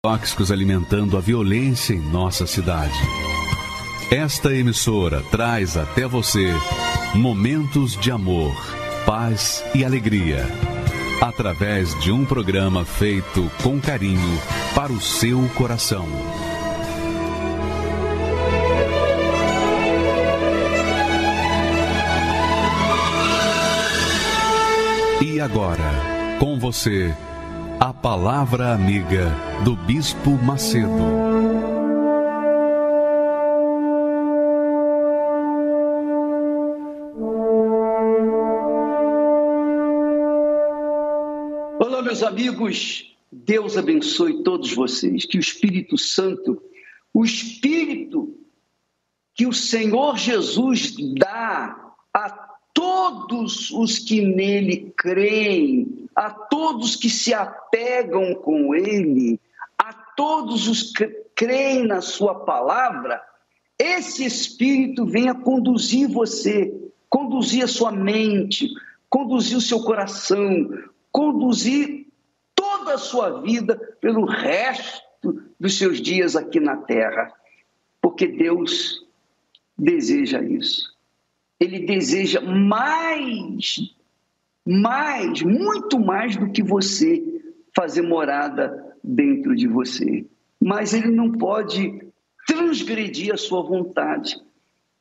tóxicos alimentando a violência em nossa cidade. Esta emissora traz até você momentos de amor, paz e alegria, através de um programa feito com carinho para o seu coração. E agora, com você, a Palavra Amiga do Bispo Macedo. Olá, meus amigos. Deus abençoe todos vocês. Que o Espírito Santo, o Espírito que o Senhor Jesus dá a todos os que nele creem, a todos que se apegam com Ele, a todos os que creem na Sua palavra, esse Espírito venha conduzir você, conduzir a sua mente, conduzir o seu coração, conduzir toda a sua vida pelo resto dos seus dias aqui na terra, porque Deus deseja isso. Ele deseja mais mais, muito mais do que você fazer morada dentro de você. Mas ele não pode transgredir a sua vontade.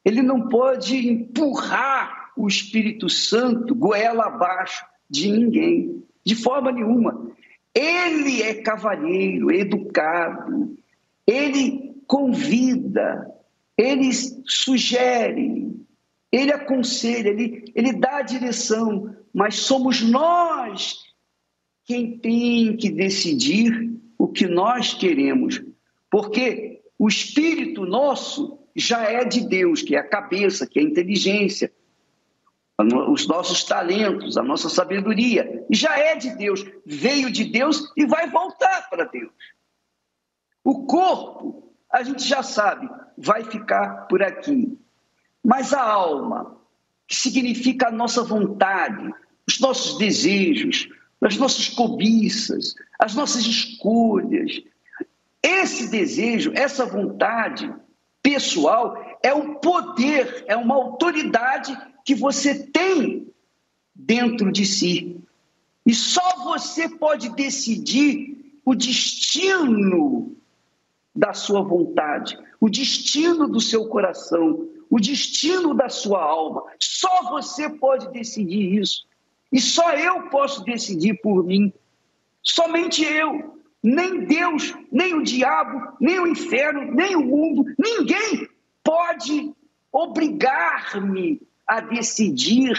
Ele não pode empurrar o Espírito Santo goela abaixo de ninguém, de forma nenhuma. Ele é cavalheiro, educado, ele convida, ele sugere, ele aconselha, ele, ele dá a direção, mas somos nós quem tem que decidir o que nós queremos, porque o espírito nosso já é de Deus, que é a cabeça, que é a inteligência, os nossos talentos, a nossa sabedoria, já é de Deus, veio de Deus e vai voltar para Deus. O corpo, a gente já sabe, vai ficar por aqui. Mas a alma, que significa a nossa vontade, os nossos desejos, as nossas cobiças, as nossas escolhas. Esse desejo, essa vontade pessoal é um poder, é uma autoridade que você tem dentro de si. E só você pode decidir o destino da sua vontade, o destino do seu coração, o destino da sua alma. Só você pode decidir isso. E só eu posso decidir por mim. Somente eu. Nem Deus, nem o diabo, nem o inferno, nem o mundo, ninguém pode obrigar-me a decidir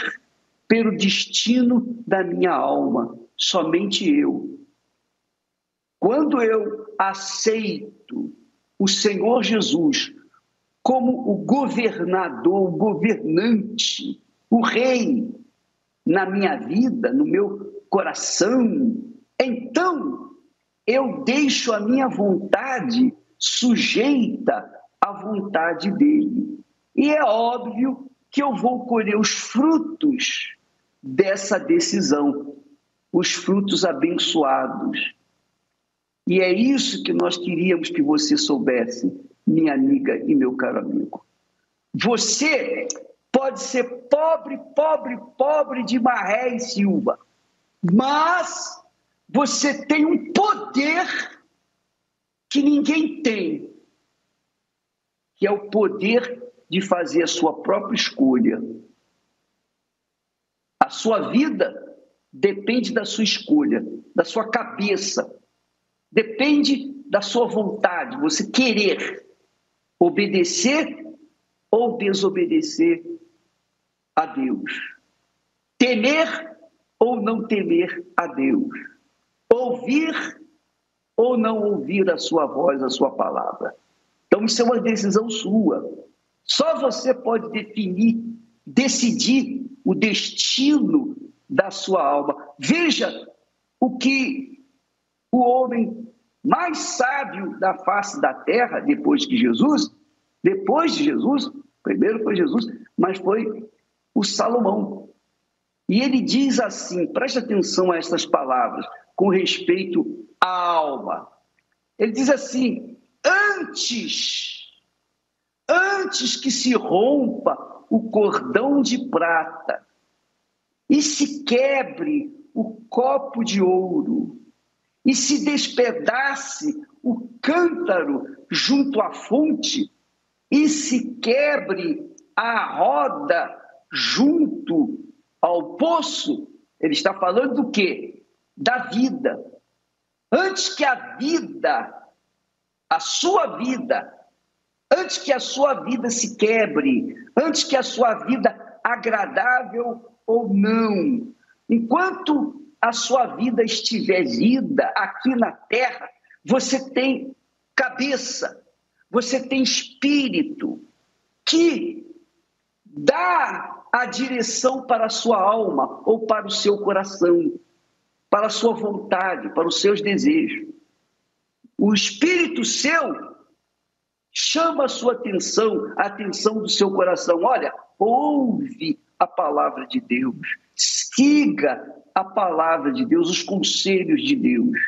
pelo destino da minha alma. Somente eu. Quando eu aceito o Senhor Jesus como o governador, o governante, o rei na minha vida, no meu coração, então eu deixo a minha vontade sujeita à vontade dele. E é óbvio que eu vou colher os frutos dessa decisão, os frutos abençoados. E é isso que nós queríamos que você soubesse, minha amiga e meu caro amigo. Você pode ser pobre, pobre, pobre de Maré e Silva, mas você tem um poder que ninguém tem, que é o poder de fazer a sua própria escolha. A sua vida depende da sua escolha, da sua cabeça, depende da sua vontade, você querer obedecer ou desobedecer a Deus. Temer ou não temer a Deus. Ouvir ou não ouvir a sua voz, a sua palavra. Então, isso é uma decisão sua. Só você pode definir, decidir o destino da sua alma. Veja o que o homem mais sábio da face da terra, depois de Jesus, depois de Jesus, primeiro foi Jesus, mas foi o Salomão. E ele diz assim: preste atenção a estas palavras com respeito à alma. Ele diz assim: antes, antes que se rompa o cordão de prata e se quebre o copo de ouro e se despedace o cântaro junto à fonte e se quebre a roda junto ao poço, ele está falando do quê? Da vida. Antes que a vida, a sua vida, antes que a sua vida se quebre, antes que a sua vida agradável ou não, enquanto a sua vida estiver vida aqui na terra, você tem cabeça, você tem espírito que dá a direção para a sua alma ou para o seu coração, para a sua vontade, para os seus desejos. O espírito seu chama a sua atenção, a atenção do seu coração. Olha, ouve a palavra de Deus, siga a palavra de Deus, os conselhos de Deus.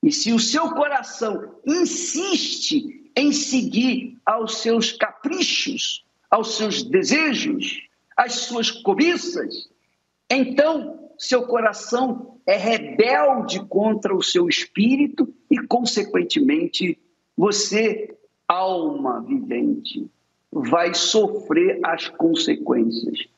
E se o seu coração insiste em seguir aos seus caprichos, aos seus desejos, às suas cobiças, então seu coração é rebelde contra o seu espírito e, consequentemente, você, alma vivente, vai sofrer as consequências.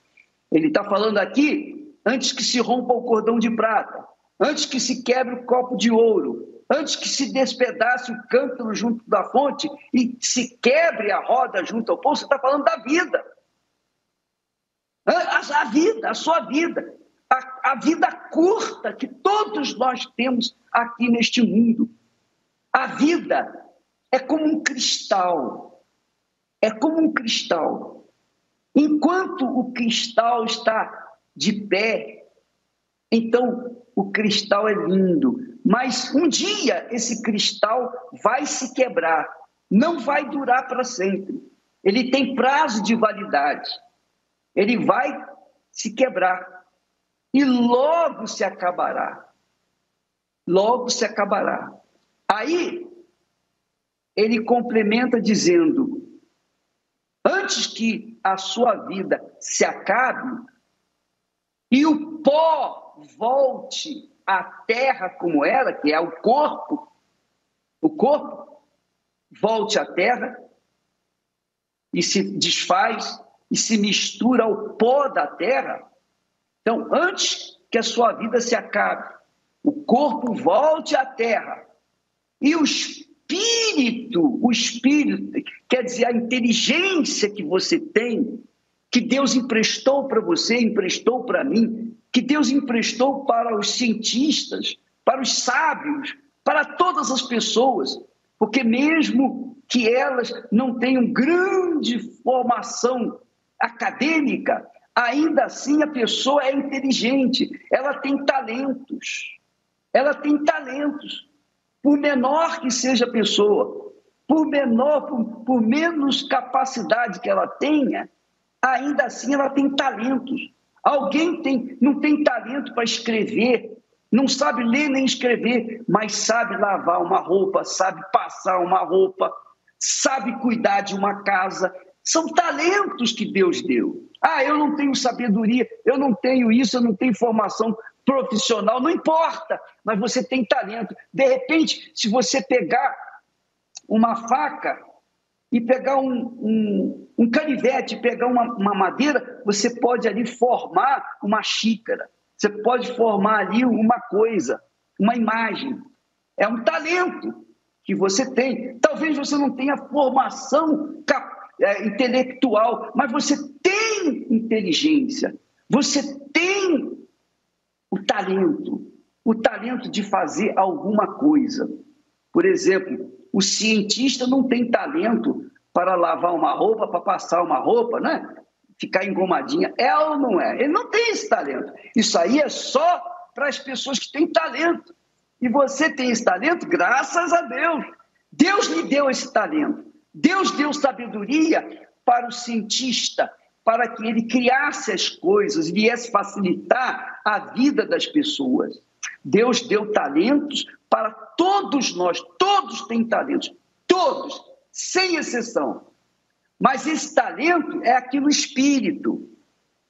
Ele está falando aqui, antes que se rompa o cordão de prata, antes que se quebre o copo de ouro, antes que se despedace o cântaro junto da fonte e se quebre a roda junto ao poço, está falando da vida. A, a, vida, a sua vida, a, a vida curta que todos nós temos aqui neste mundo. A vida é como um cristal, é como um cristal. Enquanto o cristal está de pé, então o cristal é lindo, mas um dia esse cristal vai se quebrar, não vai durar para sempre. Ele tem prazo de validade. Ele vai se quebrar e logo se acabará. Logo se acabará. Aí ele complementa dizendo: antes que a sua vida se acabe e o pó volte a terra como era, que é o corpo, o corpo volte à terra e se desfaz e se mistura ao pó da terra. Então, antes que a sua vida se acabe, o corpo volte à terra e o espírito, o espírito, quer dizer, a inteligência que você tem, que Deus emprestou para você, emprestou para mim, que Deus emprestou para os cientistas, para os sábios, para todas as pessoas, porque mesmo que elas não tenham grande formação acadêmica, ainda assim a pessoa é inteligente, ela tem talentos. Ela tem talentos. Por menor que seja a pessoa, por menor, por, por menos capacidade que ela tenha, ainda assim ela tem talentos. Alguém tem, não tem talento para escrever, não sabe ler nem escrever, mas sabe lavar uma roupa, sabe passar uma roupa, sabe cuidar de uma casa. São talentos que Deus deu. Ah, eu não tenho sabedoria, eu não tenho isso, eu não tenho formação profissional, não importa, mas você tem talento. De repente, se você pegar uma faca e pegar um, um, um canivete, pegar uma, uma madeira, você pode ali formar uma xícara, você pode formar ali uma coisa, uma imagem. É um talento que você tem. Talvez você não tenha formação é, intelectual, mas você tem inteligência, você tem talento, o talento de fazer alguma coisa. Por exemplo, o cientista não tem talento para lavar uma roupa, para passar uma roupa, né? Ficar engomadinha. É ou não é? Ele não tem esse talento. Isso aí é só para as pessoas que têm talento. E você tem esse talento graças a Deus. Deus lhe deu esse talento. Deus deu sabedoria para o cientista, para que ele criasse as coisas, viesse facilitar a vida das pessoas. Deus deu talentos para todos nós, todos têm talentos, todos, sem exceção. Mas esse talento é aqui no espírito,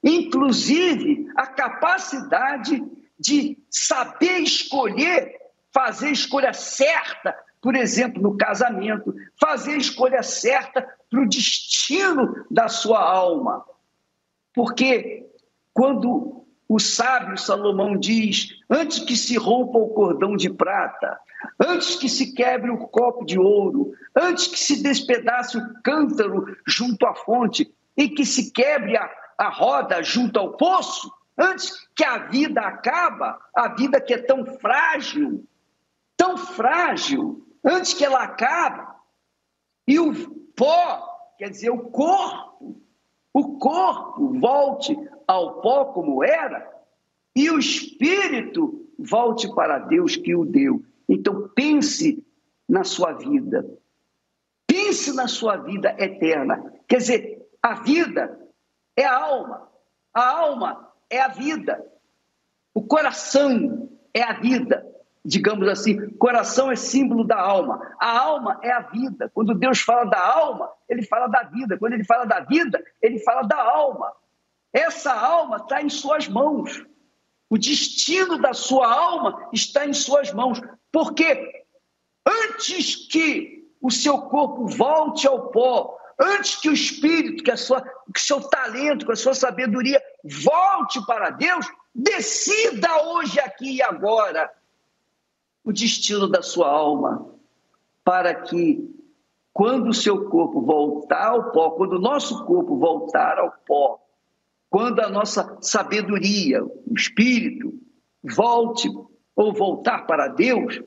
inclusive a capacidade de saber escolher, fazer a escolha certa, por exemplo, no casamento, fazer a escolha certa para o destino da sua alma. Porque quando o sábio Salomão diz: antes que se rompa o cordão de prata, antes que se quebre o copo de ouro, antes que se despedace o cântaro junto à fonte e que se quebre a, a roda junto ao poço, antes que a vida acaba, a vida que é tão frágil, tão frágil, antes que ela acabe, e o pó, quer dizer, o corpo, o corpo volte ao pó como era, e o espírito volte para Deus que o deu. Então pense na sua vida. Pense na sua vida eterna. Quer dizer, a vida é a alma. A alma é a vida. O coração é a vida. Digamos assim, coração é símbolo da alma. A alma é a vida. Quando Deus fala da alma, ele fala da vida. Quando ele fala da vida, ele fala da alma. Essa alma está em suas mãos. O destino da sua alma está em suas mãos. Porque antes que o seu corpo volte ao pó, antes que o espírito, que a sua, que o seu talento, que a sua sabedoria volte para Deus, decida hoje aqui e agora o destino da sua alma, para que quando o seu corpo voltar ao pó, quando o nosso corpo voltar ao pó, quando a nossa sabedoria, o espírito, volte ou voltar para Deus,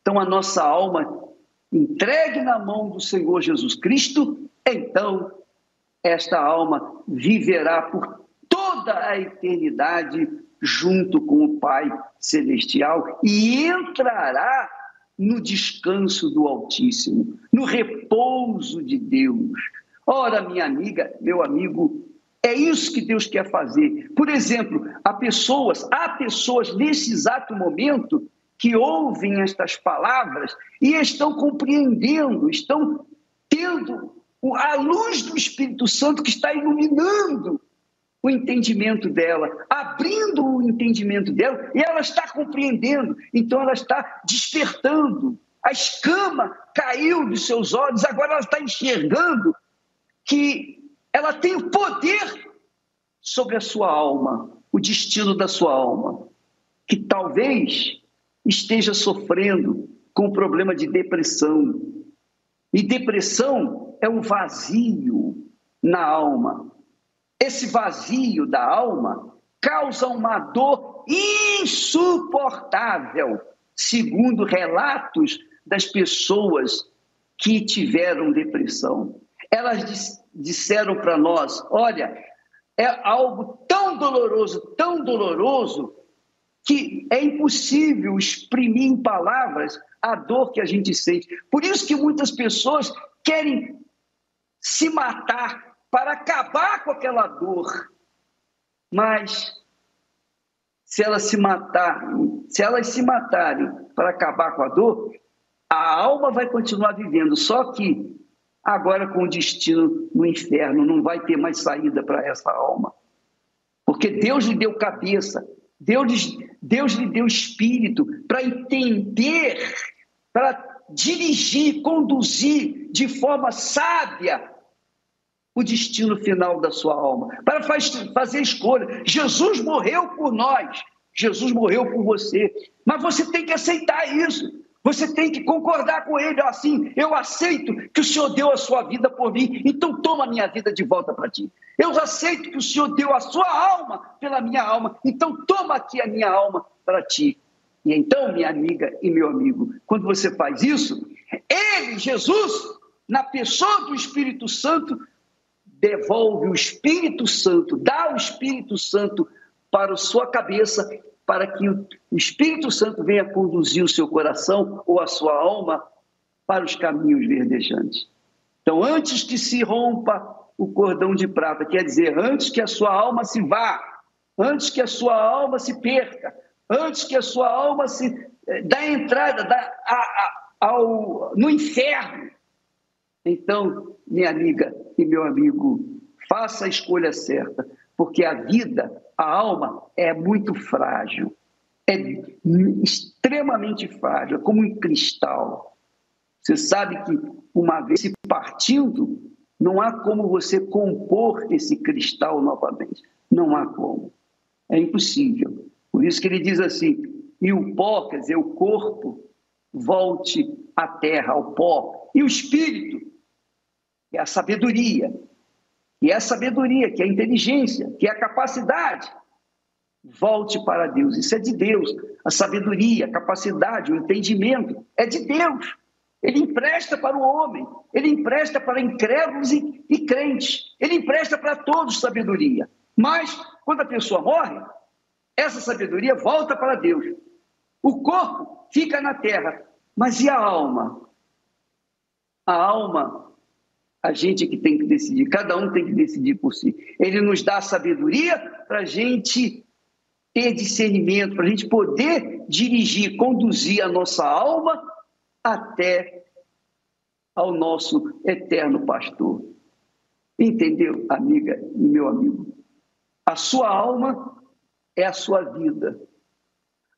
então a nossa alma entregue na mão do Senhor Jesus Cristo, então esta alma viverá por toda a eternidade junto com o Pai Celestial e entrará no descanso do Altíssimo, no repouso de Deus. Ora, minha amiga, meu amigo, é isso que Deus quer fazer. Por exemplo, há pessoas, há pessoas nesse exato momento que ouvem estas palavras e estão compreendendo, estão tendo a luz do Espírito Santo que está iluminando o entendimento dela, abrindo o entendimento dela, e ela está compreendendo, então ela está despertando. A escama caiu dos seus olhos, agora ela está enxergando que ela tem o poder sobre a sua alma, o destino da sua alma, que talvez esteja sofrendo com o problema de depressão. E depressão é um vazio na alma. Esse vazio da alma causa uma dor insuportável, segundo relatos das pessoas que tiveram depressão. Elas disseram para nós: olha, é algo tão doloroso, tão doloroso, que é impossível exprimir em palavras a dor que a gente sente. Por isso que muitas pessoas querem se matar para acabar com aquela dor. Mas se elas se matarem, se elas se matarem para acabar com a dor, a alma vai continuar vivendo, só que agora com o destino no inferno, não vai ter mais saída para essa alma. Porque Deus lhe deu cabeça, Deus, Deus lhe deu espírito para entender, para dirigir, conduzir de forma sábia o destino final da sua alma, para faz, fazer escolha. Jesus morreu por nós, Jesus morreu por você, mas você tem que aceitar isso. Você tem que concordar com ele assim. Eu aceito que o Senhor deu a sua vida por mim, então toma a minha vida de volta para ti. Eu aceito que o Senhor deu a sua alma pela minha alma, então toma aqui a minha alma para ti. E então, minha amiga e meu amigo, quando você faz isso, ele, Jesus, na pessoa do Espírito Santo, devolve o Espírito Santo, dá o Espírito Santo para a sua cabeça para que o Espírito Santo venha conduzir o seu coração ou a sua alma para os caminhos verdejantes. Então, antes que se rompa o cordão de prata, quer dizer, antes que a sua alma se vá, antes que a sua alma se perca, antes que a sua alma se eh, da entrada da, a, a, ao, no inferno. Então, minha amiga e meu amigo, faça a escolha certa, porque a vida, a alma, é muito frágil, é extremamente frágil, é como um cristal. Você sabe que uma vez se partindo, não há como você compor esse cristal novamente. Não há como. É impossível. Por isso que ele diz assim: e o pó, quer dizer, o corpo, volte à terra, ao pó. E o espírito, que é a sabedoria, que é a sabedoria, que é a inteligência, que é a capacidade, volte para Deus. Isso é de Deus. A sabedoria, a capacidade, o entendimento é de Deus. Ele empresta para o homem, ele empresta para incrédulos e, e crentes, ele empresta para todos sabedoria. Mas, quando a pessoa morre, essa sabedoria volta para Deus. O corpo fica na terra, mas e a alma? A alma, a gente que tem que decidir, cada um tem que decidir por si. Ele nos dá sabedoria para a gente ter discernimento, para a gente poder dirigir, conduzir a nossa alma até ao nosso eterno pastor. Entendeu, amiga e meu amigo? A sua alma é a sua vida.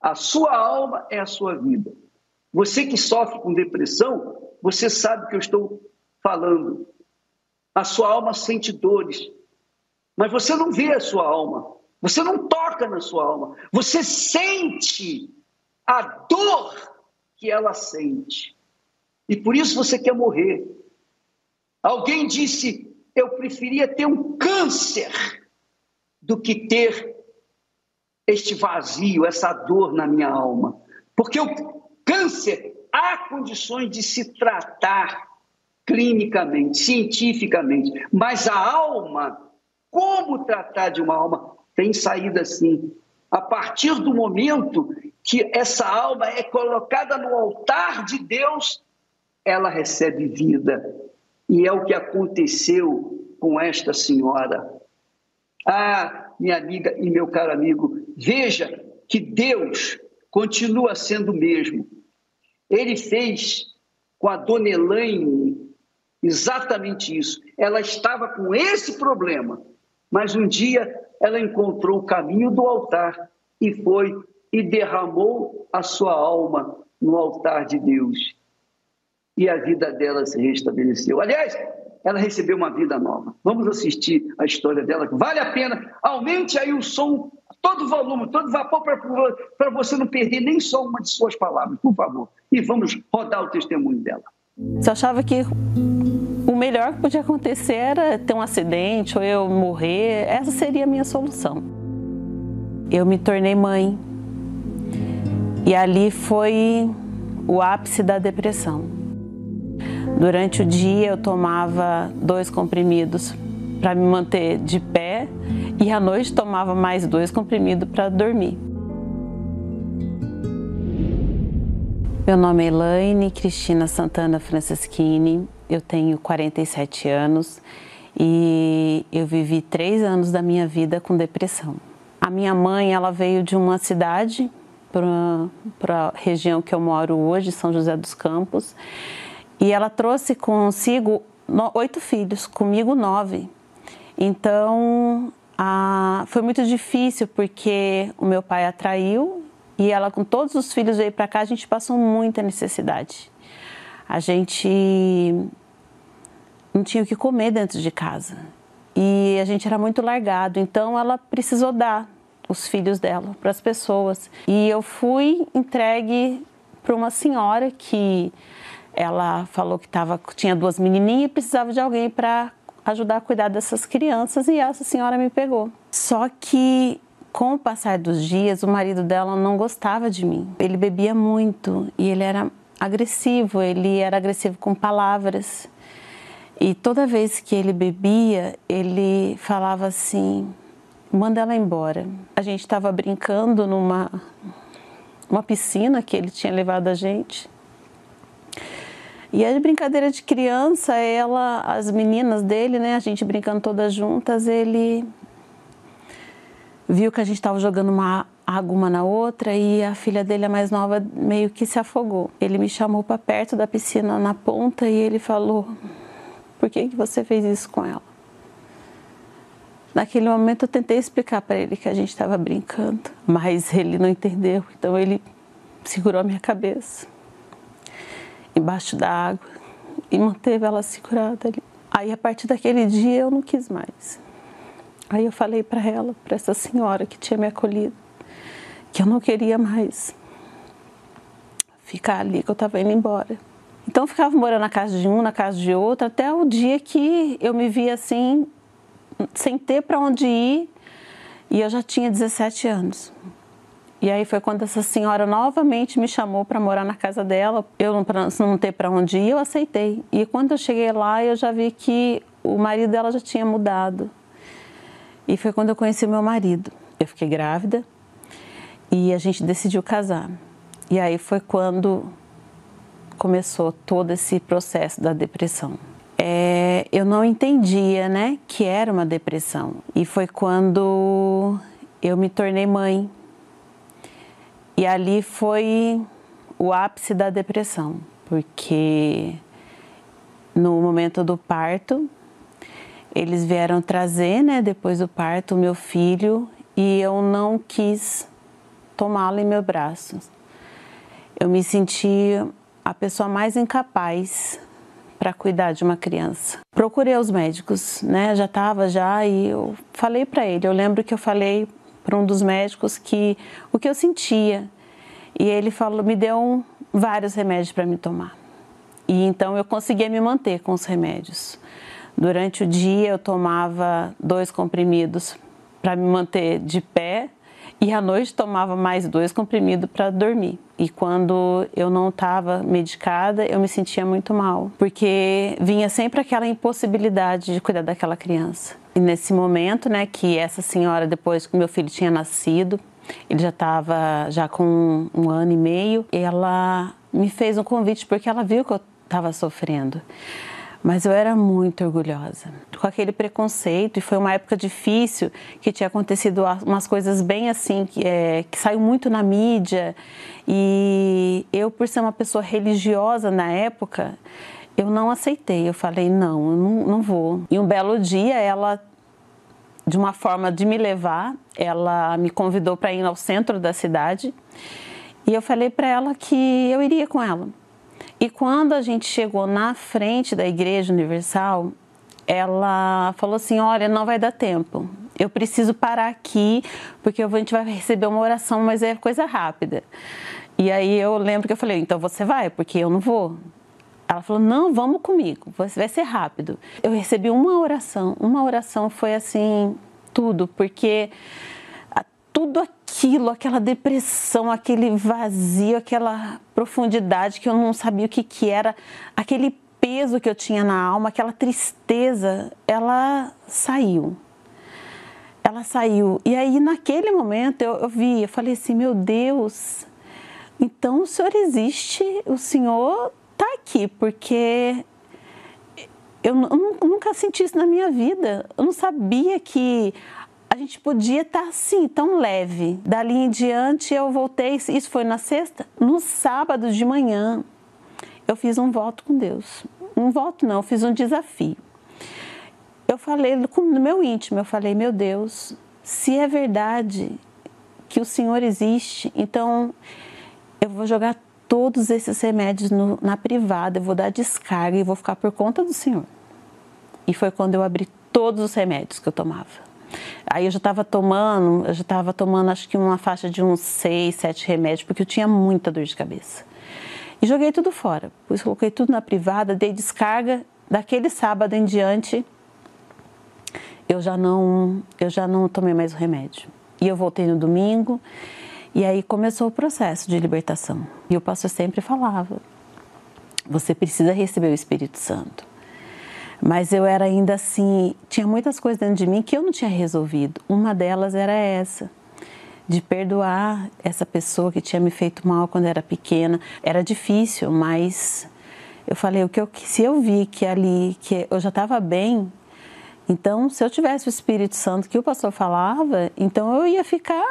A sua alma é a sua vida. Você que sofre com depressão, você sabe que eu estou falando. A sua alma sente dores, mas você não vê a sua alma, você não toca na sua alma, você sente a dor que ela sente. E por isso você quer morrer. Alguém disse: Eu preferia ter um câncer do que ter este vazio, essa dor na minha alma. Porque o câncer há condições de se tratar clinicamente, cientificamente, mas a alma, como tratar de uma alma? Tem saída sim. A partir do momento que essa alma é colocada no altar de Deus, ela recebe vida. E é o que aconteceu com esta senhora. Ah, minha amiga e meu caro amigo, veja que Deus continua sendo o mesmo. Ele fez com a dona Elaine exatamente isso. Ela estava com esse problema, mas um dia ela encontrou o caminho do altar e foi e derramou a sua alma no altar de Deus. E a vida dela se restabeleceu. Aliás, ela recebeu uma vida nova. Vamos assistir a história dela, vale a pena. Aumente aí o som, todo o volume, todo o vapor, para você não perder nem só uma de suas palavras, por favor. E vamos rodar o testemunho dela. Você achava que melhor que podia acontecer era ter um acidente ou eu morrer. Essa seria a minha solução. Eu me tornei mãe e ali foi o ápice da depressão. Durante o dia eu tomava dois comprimidos para me manter de pé e à noite tomava mais dois comprimidos para dormir. Meu nome é Elaine Cristina Santana Franceschini, eu tenho 47 anos e eu vivi três anos da minha vida com depressão. A minha mãe, ela veio de uma cidade para a região que eu moro hoje, São José dos Campos. E ela trouxe consigo oito filhos, comigo nove. Então, a, foi muito difícil porque o meu pai atraiu e ela com todos os filhos veio para cá, a gente passou muita necessidade. A gente não tinha o que comer dentro de casa. E a gente era muito largado, então ela precisou dar os filhos dela para as pessoas. E eu fui entregue para uma senhora que ela falou que tava, tinha duas menininhas e precisava de alguém para ajudar a cuidar dessas crianças e essa senhora me pegou. Só que com o passar dos dias, o marido dela não gostava de mim. Ele bebia muito e ele era agressivo, ele era agressivo com palavras. E toda vez que ele bebia, ele falava assim: manda ela embora. A gente estava brincando numa uma piscina que ele tinha levado a gente. E a brincadeira de criança, ela, as meninas dele, né, a gente brincando todas juntas, ele viu que a gente estava jogando uma água uma na outra e a filha dele, a mais nova, meio que se afogou. Ele me chamou para perto da piscina na ponta e ele falou: Por que, que você fez isso com ela? Naquele momento eu tentei explicar para ele que a gente estava brincando, mas ele não entendeu, então ele segurou a minha cabeça embaixo da água e manteve ela segurada ali. Aí a partir daquele dia eu não quis mais. Aí eu falei para ela, para essa senhora que tinha me acolhido, que eu não queria mais ficar ali, que eu estava indo embora. Então ficava morando na casa de um, na casa de outro, até o dia que eu me vi assim, sem ter para onde ir, e eu já tinha 17 anos. E aí foi quando essa senhora novamente me chamou para morar na casa dela. Eu não, não ter para onde ir, eu aceitei. E quando eu cheguei lá, eu já vi que o marido dela já tinha mudado. E foi quando eu conheci meu marido. Eu fiquei grávida e a gente decidiu casar. E aí foi quando começou todo esse processo da depressão. É, eu não entendia, né, que era uma depressão. E foi quando eu me tornei mãe. E ali foi o ápice da depressão, porque no momento do parto eles vieram trazer, né, depois do parto, o meu filho e eu não quis tomá-lo em meus braços. Eu me senti a pessoa mais incapaz para cuidar de uma criança. Procurei os médicos, né? Já estava já e eu falei para ele. Eu lembro que eu falei para um dos médicos que o que eu sentia e ele falou, me deu um, vários remédios para me tomar. E então eu conseguia me manter com os remédios. Durante o dia eu tomava dois comprimidos para me manter de pé e à noite tomava mais dois comprimidos para dormir. E quando eu não estava medicada, eu me sentia muito mal, porque vinha sempre aquela impossibilidade de cuidar daquela criança. E nesse momento, né, que essa senhora depois que meu filho tinha nascido, ele já estava já com um ano e meio, ela me fez um convite porque ela viu que eu estava sofrendo. Mas eu era muito orgulhosa, com aquele preconceito, e foi uma época difícil, que tinha acontecido umas coisas bem assim, que, é, que saiu muito na mídia, e eu, por ser uma pessoa religiosa na época, eu não aceitei, eu falei, não, eu não, não vou. E um belo dia, ela, de uma forma de me levar, ela me convidou para ir ao centro da cidade, e eu falei para ela que eu iria com ela. E quando a gente chegou na frente da Igreja Universal, ela falou assim: Olha, não vai dar tempo. Eu preciso parar aqui, porque a gente vai receber uma oração, mas é coisa rápida. E aí eu lembro que eu falei: Então você vai, porque eu não vou. Ela falou: Não, vamos comigo, vai ser rápido. Eu recebi uma oração, uma oração foi assim, tudo, porque tudo aquilo, aquela depressão, aquele vazio, aquela profundidade que eu não sabia o que, que era, aquele peso que eu tinha na alma, aquela tristeza, ela saiu. Ela saiu. E aí, naquele momento, eu, eu vi, eu falei assim: meu Deus, então o Senhor existe, o Senhor está aqui, porque eu, eu nunca senti isso na minha vida. Eu não sabia que a gente podia estar tá, assim, tão leve. Dali em diante eu voltei, isso foi na sexta, no sábado de manhã eu fiz um voto com Deus. Um voto não, eu fiz um desafio. Eu falei no meu íntimo, eu falei, meu Deus, se é verdade que o Senhor existe, então eu vou jogar todos esses remédios no, na privada, eu vou dar descarga e vou ficar por conta do Senhor. E foi quando eu abri todos os remédios que eu tomava. Aí eu já estava tomando, eu já estava tomando acho que uma faixa de uns seis, sete remédios, porque eu tinha muita dor de cabeça. E joguei tudo fora. Pois coloquei tudo na privada, dei descarga. Daquele sábado em diante, eu já não, eu já não tomei mais o remédio. E eu voltei no domingo, e aí começou o processo de libertação. E o pastor sempre falava: você precisa receber o Espírito Santo. Mas eu era ainda assim, tinha muitas coisas dentro de mim que eu não tinha resolvido. Uma delas era essa, de perdoar essa pessoa que tinha me feito mal quando era pequena. Era difícil, mas eu falei o que eu, se eu vi que ali que eu já estava bem, então se eu tivesse o Espírito Santo que o pastor falava, então eu ia ficar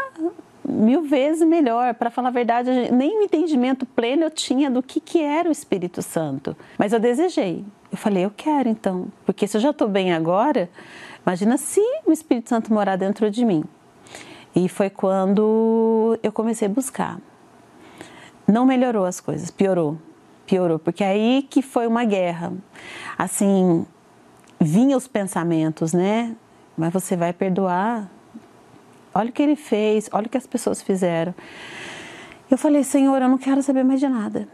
mil vezes melhor. Para falar a verdade, nem o entendimento pleno eu tinha do que, que era o Espírito Santo. Mas eu desejei. Eu falei, eu quero então. Porque se eu já estou bem agora, imagina se o Espírito Santo morar dentro de mim. E foi quando eu comecei a buscar. Não melhorou as coisas, piorou. Piorou, porque é aí que foi uma guerra. Assim, vinha os pensamentos, né? Mas você vai perdoar? Olha o que ele fez, olha o que as pessoas fizeram. Eu falei, Senhor, eu não quero saber mais de nada.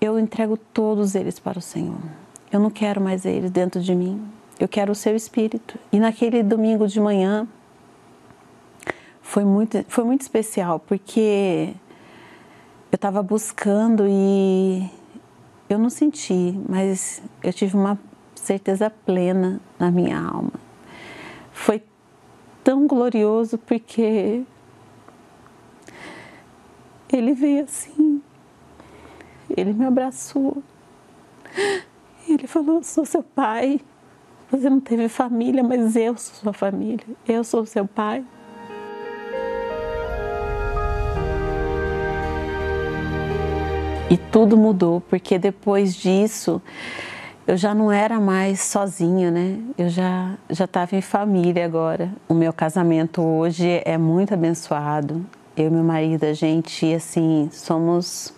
Eu entrego todos eles para o Senhor. Eu não quero mais eles dentro de mim. Eu quero o seu espírito. E naquele domingo de manhã foi muito, foi muito especial, porque eu estava buscando e eu não senti, mas eu tive uma certeza plena na minha alma. Foi tão glorioso porque ele veio assim, ele me abraçou, ele falou: Sou seu pai. Você não teve família, mas eu sou sua família, eu sou seu pai. E tudo mudou, porque depois disso eu já não era mais sozinha, né? Eu já já estava em família agora. O meu casamento hoje é muito abençoado. Eu e meu marido, a gente assim somos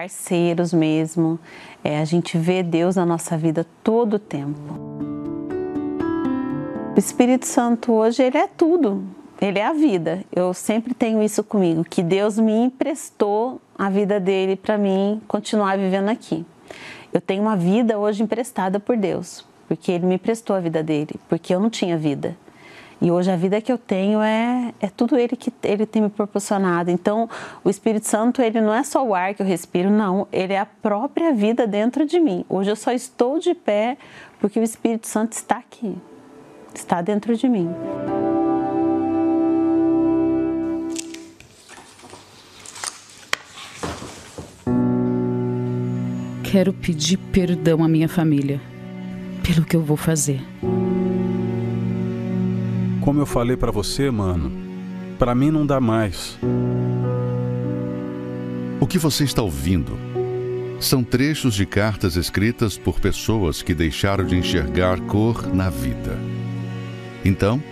parceiros mesmo. É, a gente vê Deus na nossa vida todo o tempo. O Espírito Santo hoje ele é tudo. Ele é a vida. Eu sempre tenho isso comigo, que Deus me emprestou a vida dele para mim continuar vivendo aqui. Eu tenho uma vida hoje emprestada por Deus, porque ele me emprestou a vida dele, porque eu não tinha vida. E hoje a vida que eu tenho é, é tudo ele que ele tem me proporcionado. Então, o Espírito Santo, ele não é só o ar que eu respiro, não. Ele é a própria vida dentro de mim. Hoje eu só estou de pé porque o Espírito Santo está aqui, está dentro de mim. quero pedir perdão à minha família pelo que eu vou fazer. Como eu falei para você, mano, para mim não dá mais. O que você está ouvindo são trechos de cartas escritas por pessoas que deixaram de enxergar cor na vida. Então,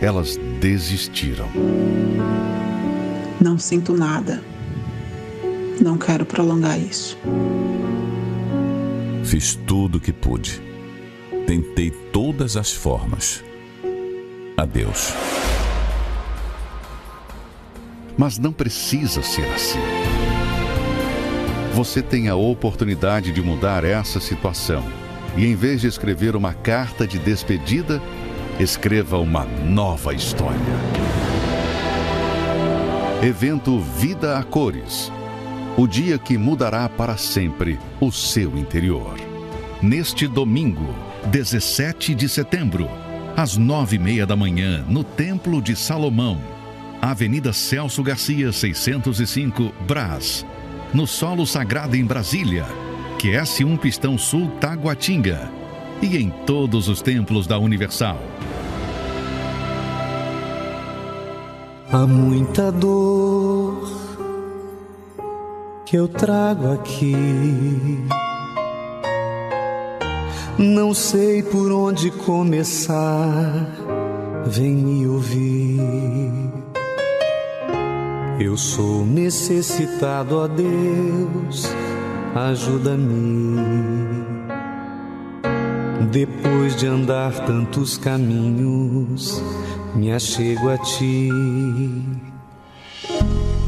elas desistiram. Não sinto nada. Não quero prolongar isso. Fiz tudo o que pude. Tentei todas as formas. Adeus. Mas não precisa ser assim. Você tem a oportunidade de mudar essa situação. E em vez de escrever uma carta de despedida, escreva uma nova história. Evento Vida a Cores o dia que mudará para sempre o seu interior. Neste domingo, 17 de setembro, às nove e meia da manhã, no Templo de Salomão, Avenida Celso Garcia, 605, Brás, no Solo Sagrado em Brasília, QS1 Pistão Sul, Taguatinga, e em todos os templos da Universal. Há muita dor que eu trago aqui. Não sei por onde começar, vem me ouvir. Eu sou necessitado, a Deus, ajuda-me. Depois de andar tantos caminhos, me achego a ti.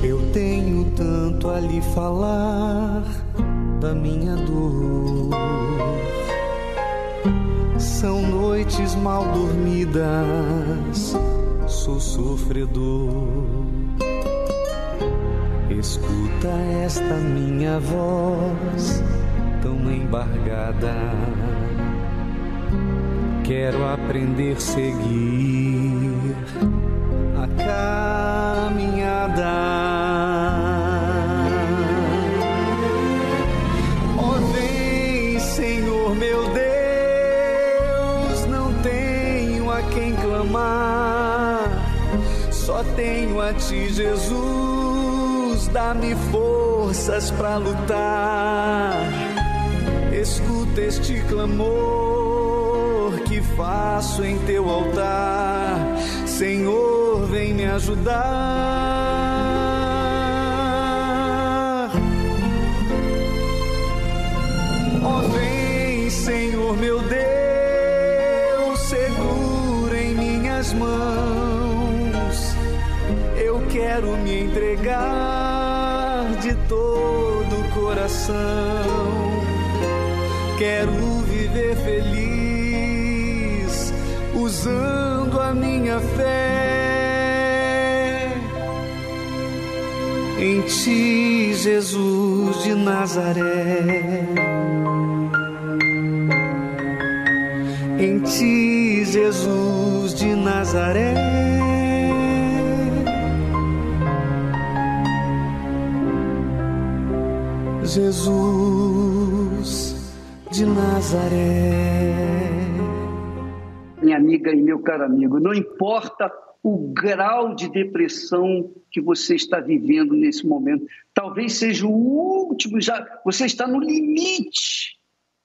Eu tenho tanto a lhe falar da minha dor. São noites mal dormidas, sou sofredor. Escuta esta minha voz tão embargada. Quero aprender a seguir a caminhada. Só tenho a ti, Jesus, dá-me forças para lutar. Escuta este clamor que faço em teu altar. Senhor, vem me ajudar. Vem, Senhor meu Deus, quero me entregar de todo o coração. Quero viver feliz usando a minha fé em ti, Jesus de Nazaré. Em ti, Jesus de Nazaré. Jesus de Nazaré. Minha amiga e meu caro amigo, não importa o grau de depressão que você está vivendo nesse momento, talvez seja o último, já você está no limite,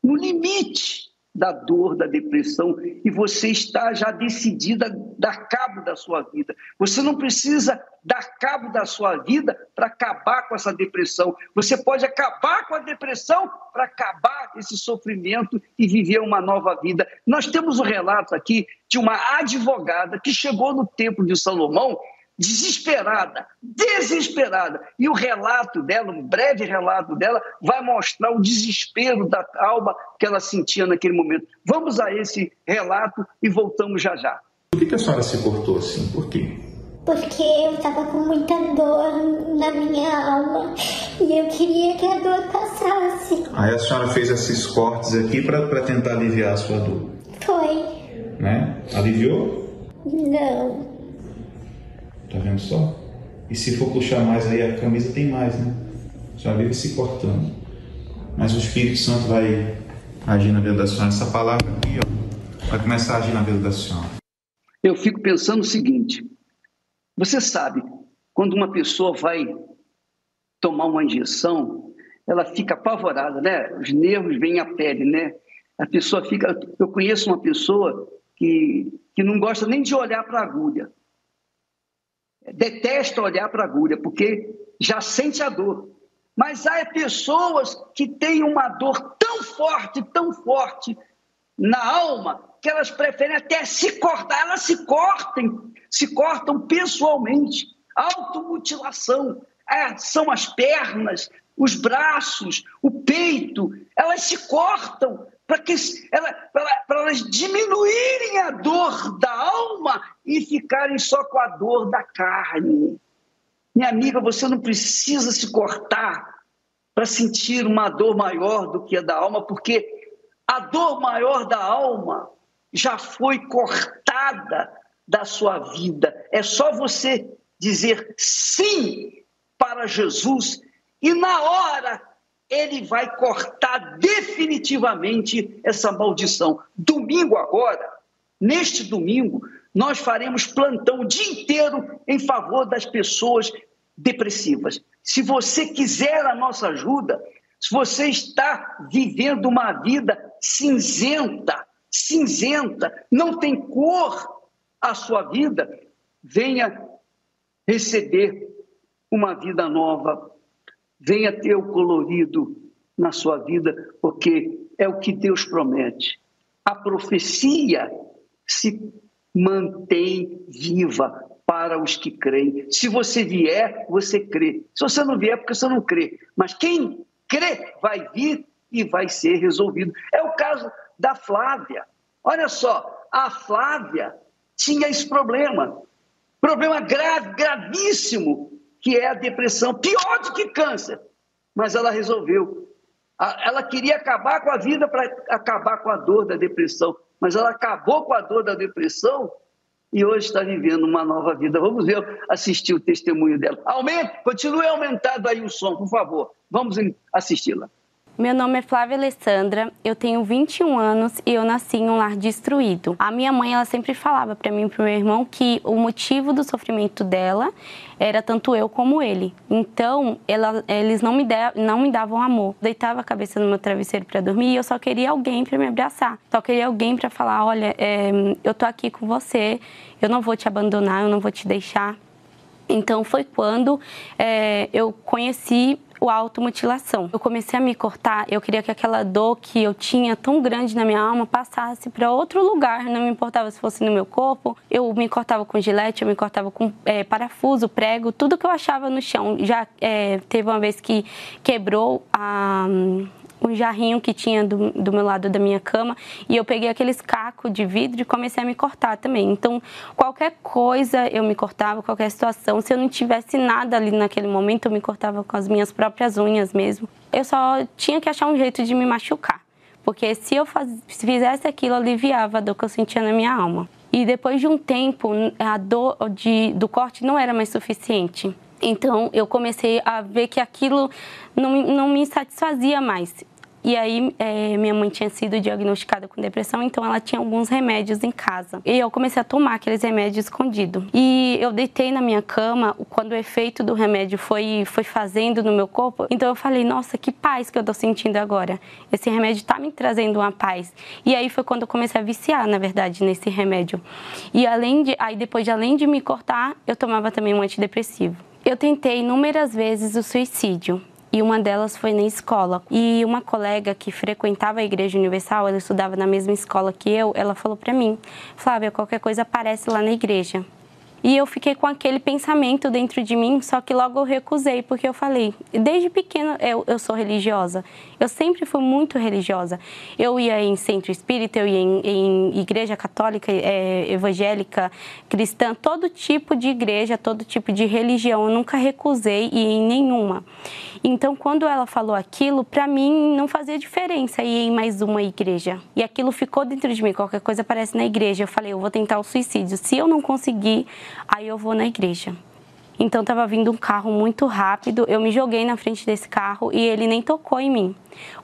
no limite da dor, da depressão, e você está já decidida a dar cabo da sua vida. Você não precisa dar cabo da sua vida para acabar com essa depressão. Você pode acabar com a depressão para acabar esse sofrimento e viver uma nova vida. Nós temos um relato aqui de uma advogada que chegou no templo de Salomão desesperada, desesperada. E o relato dela, um breve relato dela, vai mostrar o desespero da alma que ela sentia naquele momento. Vamos a esse relato e voltamos já já. Por que, que a senhora se cortou assim? Por quê? Porque eu estava com muita dor na minha alma e eu queria que a dor passasse. Aí a senhora fez esses cortes aqui para tentar aliviar a sua dor. Foi. Né? Aliviou? Não. Tá vendo só? E se for puxar mais aí a camisa, tem mais, né? Já vive se cortando. Mas o Espírito Santo vai agir na vida da senhora. Essa palavra aqui, ó, vai começar a agir na vida da senhora. Eu fico pensando o seguinte: você sabe, quando uma pessoa vai tomar uma injeção, ela fica apavorada, né? Os nervos vêm à pele, né? A pessoa fica. Eu conheço uma pessoa que, que não gosta nem de olhar para a agulha detesta olhar para a agulha, porque já sente a dor. Mas há pessoas que têm uma dor tão forte, tão forte na alma, que elas preferem até se cortar, elas se cortem, se cortam pessoalmente. Automutilação, é, são as pernas, os braços, o peito, elas se cortam para que ela, para elas diminuírem a dor da alma e ficarem só com a dor da carne. Minha amiga, você não precisa se cortar para sentir uma dor maior do que a da alma, porque a dor maior da alma já foi cortada da sua vida. É só você dizer sim para Jesus e na hora ele vai cortar definitivamente essa maldição. Domingo agora, neste domingo, nós faremos plantão o dia inteiro em favor das pessoas depressivas. Se você quiser a nossa ajuda, se você está vivendo uma vida cinzenta, cinzenta, não tem cor a sua vida, venha receber uma vida nova venha ter o colorido na sua vida, porque é o que Deus promete. A profecia se mantém viva para os que creem. Se você vier, você crê. Se você não vier, é porque você não crê. Mas quem crê vai vir e vai ser resolvido. É o caso da Flávia. Olha só, a Flávia tinha esse problema. Problema grave, gravíssimo que é a depressão, pior do que câncer. Mas ela resolveu. Ela queria acabar com a vida para acabar com a dor da depressão, mas ela acabou com a dor da depressão e hoje está vivendo uma nova vida. Vamos ver, assistir o testemunho dela. Aumente, continue aumentado aí o som, por favor. Vamos assisti-la. Meu nome é Flávia Alessandra, eu tenho 21 anos e eu nasci em um lar destruído. A minha mãe, ela sempre falava para mim e pro meu irmão que o motivo do sofrimento dela era tanto eu como ele. Então, ela, eles não me, de, não me davam amor. Deitava a cabeça no meu travesseiro para dormir e eu só queria alguém para me abraçar. Só queria alguém para falar, olha, é, eu tô aqui com você, eu não vou te abandonar, eu não vou te deixar. Então foi quando é, eu conheci o automutilação. Eu comecei a me cortar, eu queria que aquela dor que eu tinha tão grande na minha alma passasse para outro lugar, não me importava se fosse no meu corpo. Eu me cortava com gilete, eu me cortava com é, parafuso, prego, tudo que eu achava no chão. Já é, teve uma vez que quebrou a, um jarrinho que tinha do, do meu lado da minha cama e eu peguei aqueles cacos de vidro e comecei a me cortar também. Então, qualquer coisa eu me cortava, qualquer situação. Se eu não tivesse nada ali naquele momento, eu me cortava com as minhas próprias unhas mesmo. Eu só tinha que achar um jeito de me machucar, porque se eu faz, se fizesse aquilo, aliviava a dor que eu sentia na minha alma. E depois de um tempo, a dor de, do corte não era mais suficiente. Então eu comecei a ver que aquilo não, não me satisfazia mais. E aí, é, minha mãe tinha sido diagnosticada com depressão, então ela tinha alguns remédios em casa. E eu comecei a tomar aqueles remédios escondido. E eu deitei na minha cama quando o efeito do remédio foi, foi fazendo no meu corpo. Então eu falei, nossa, que paz que eu tô sentindo agora. Esse remédio tá me trazendo uma paz. E aí foi quando eu comecei a viciar, na verdade, nesse remédio. E além de, aí depois de além de me cortar, eu tomava também um antidepressivo. Eu tentei inúmeras vezes o suicídio e uma delas foi na escola. E uma colega que frequentava a Igreja Universal, ela estudava na mesma escola que eu, ela falou para mim: Flávia, qualquer coisa aparece lá na igreja. E eu fiquei com aquele pensamento dentro de mim, só que logo eu recusei, porque eu falei, desde pequena eu, eu sou religiosa. Eu sempre fui muito religiosa. Eu ia em centro espírita, eu ia em, em igreja católica, é, evangélica, cristã, todo tipo de igreja, todo tipo de religião. Eu nunca recusei e em nenhuma. Então, quando ela falou aquilo, para mim não fazia diferença ir em mais uma igreja. E aquilo ficou dentro de mim, qualquer coisa aparece na igreja. Eu falei, eu vou tentar o suicídio. Se eu não conseguir, aí eu vou na igreja. Então estava vindo um carro muito rápido, eu me joguei na frente desse carro e ele nem tocou em mim.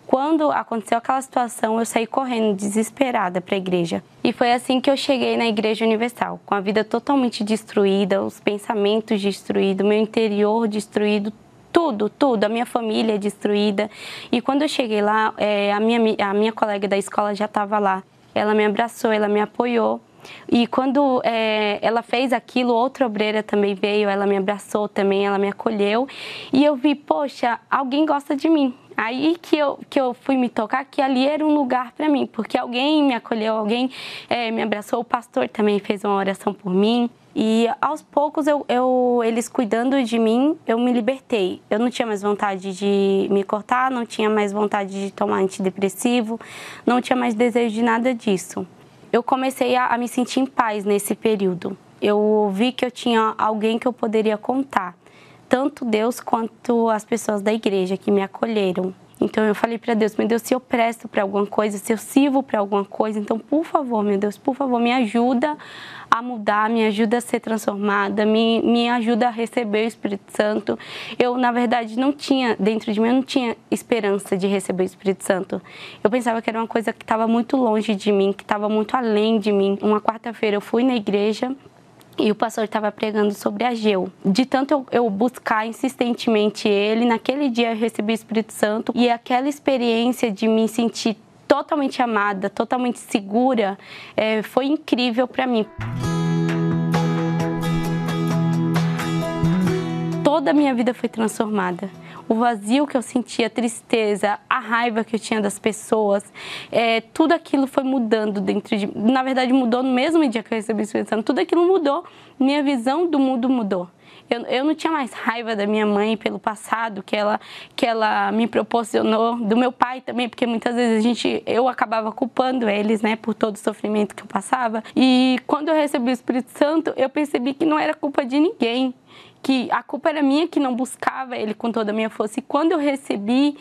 Quando aconteceu aquela situação, eu saí correndo desesperada para a igreja. E foi assim que eu cheguei na Igreja Universal, com a vida totalmente destruída, os pensamentos destruídos, meu interior destruído, tudo, tudo, a minha família destruída. E quando eu cheguei lá, é, a, minha, a minha colega da escola já estava lá. Ela me abraçou, ela me apoiou. E quando é, ela fez aquilo, outra obreira também veio, ela me abraçou também, ela me acolheu. E eu vi, poxa, alguém gosta de mim. Aí que eu, que eu fui me tocar que ali era um lugar para mim, porque alguém me acolheu, alguém é, me abraçou, o pastor também fez uma oração por mim. E aos poucos, eu, eu, eles cuidando de mim, eu me libertei. Eu não tinha mais vontade de me cortar, não tinha mais vontade de tomar antidepressivo, não tinha mais desejo de nada disso. Eu comecei a, a me sentir em paz nesse período. Eu vi que eu tinha alguém que eu poderia contar, tanto Deus quanto as pessoas da igreja que me acolheram. Então eu falei para Deus, meu Deus, se eu presto para alguma coisa, se eu sirvo para alguma coisa, então por favor, meu Deus, por favor, me ajuda a mudar, me ajuda a ser transformada, me, me ajuda a receber o Espírito Santo. Eu, na verdade, não tinha, dentro de mim, eu não tinha esperança de receber o Espírito Santo. Eu pensava que era uma coisa que estava muito longe de mim, que estava muito além de mim. Uma quarta-feira eu fui na igreja e o pastor estava pregando sobre Ageu. De tanto eu, eu, buscar insistentemente ele, naquele dia eu recebi o Espírito Santo e aquela experiência de me sentir totalmente amada, totalmente segura, é, foi incrível para mim. Toda a minha vida foi transformada. O vazio que eu sentia, a tristeza, a raiva que eu tinha das pessoas, é, tudo aquilo foi mudando dentro de Na verdade, mudou no mesmo dia que eu recebi o Espírito Santo. Tudo aquilo mudou. Minha visão do mundo mudou. Eu, eu não tinha mais raiva da minha mãe pelo passado que ela, que ela me proporcionou, do meu pai também, porque muitas vezes a gente, eu acabava culpando eles, né, por todo o sofrimento que eu passava. E quando eu recebi o Espírito Santo, eu percebi que não era culpa de ninguém, que a culpa era minha que não buscava ele com toda a minha força. E quando eu recebi,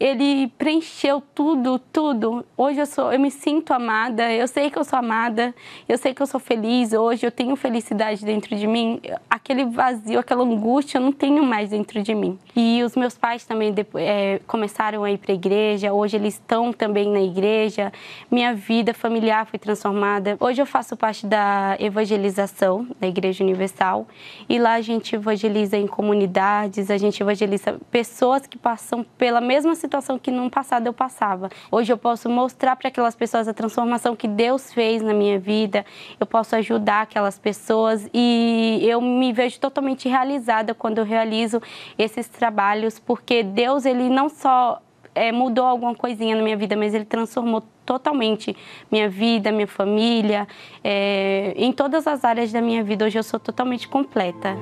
ele preencheu tudo, tudo. Hoje eu sou, eu me sinto amada, eu sei que eu sou amada, eu sei que eu sou feliz hoje, eu tenho felicidade dentro de mim. aquele vazio, aquela angústia, eu não tenho mais dentro de mim. E os meus pais também é, começaram a ir para a igreja, hoje eles estão também na igreja, minha vida familiar foi transformada. Hoje eu faço parte da evangelização da Igreja Universal e lá a gente evangeliza em comunidades, a gente evangeliza pessoas que passam pela mesma situação que no passado eu passava. Hoje eu posso mostrar para aquelas pessoas a transformação que Deus fez na minha vida, eu posso ajudar aquelas pessoas e eu me vejo totalmente realizada quando eu realizo esses trabalhos, porque Deus ele não só é, mudou alguma coisinha na minha vida, mas ele transformou totalmente minha vida, minha família, é, em todas as áreas da minha vida. Hoje eu sou totalmente completa.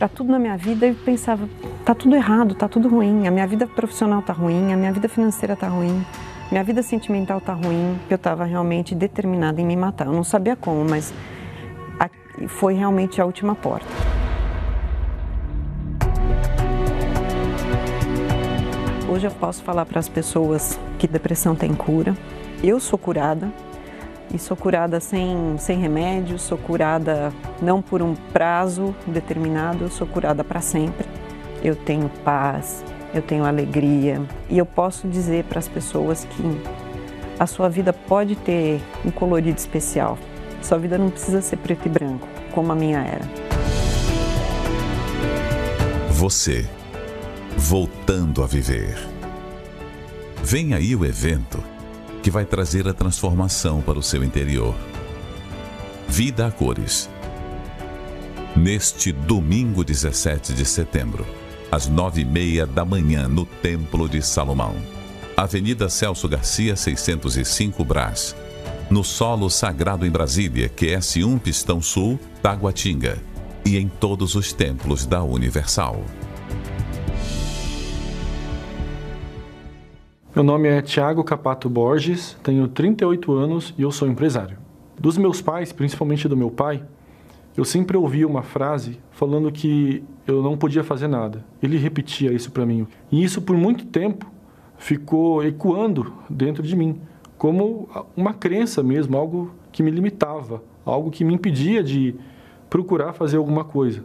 Para tudo na minha vida eu pensava, tá tudo errado, tá tudo ruim. A minha vida profissional tá ruim, a minha vida financeira tá ruim. Minha vida sentimental tá ruim, eu estava realmente determinada em me matar. Eu não sabia como, mas foi realmente a última porta. Hoje eu posso falar para as pessoas que depressão tem cura. Eu sou curada e sou curada sem, sem remédio, sou curada não por um prazo determinado, eu sou curada para sempre. Eu tenho paz, eu tenho alegria e eu posso dizer para as pessoas que a sua vida pode ter um colorido especial. Sua vida não precisa ser preto e branco, como a minha era. Você voltando a viver. Vem aí o evento que vai trazer a transformação para o seu interior. Vida a cores. Neste domingo 17 de setembro, às nove e meia da manhã, no Templo de Salomão. Avenida Celso Garcia, 605 Brás. No solo sagrado em Brasília, QS1 Pistão Sul, Taguatinga. E em todos os templos da Universal. Meu nome é Tiago Capato Borges, tenho 38 anos e eu sou empresário. Dos meus pais, principalmente do meu pai, eu sempre ouvia uma frase falando que eu não podia fazer nada. Ele repetia isso para mim. E isso por muito tempo ficou ecoando dentro de mim, como uma crença mesmo, algo que me limitava, algo que me impedia de procurar fazer alguma coisa.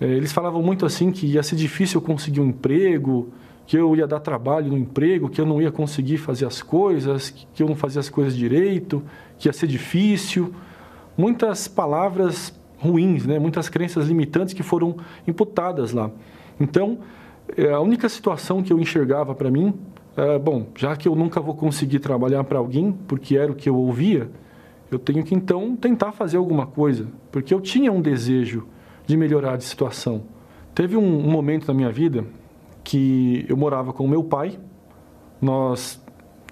É, eles falavam muito assim que ia ser difícil conseguir um emprego, que eu ia dar trabalho no emprego, que eu não ia conseguir fazer as coisas, que eu não fazia as coisas direito, que ia ser difícil. Muitas palavras ruins, né? muitas crenças limitantes que foram imputadas lá. Então, é, a única situação que eu enxergava para mim era, bom, já que eu nunca vou conseguir trabalhar para alguém, porque era o que eu ouvia, eu tenho que então tentar fazer alguma coisa, porque eu tinha um desejo de melhorar de situação. Teve um, um momento na minha vida que eu morava com meu pai, nós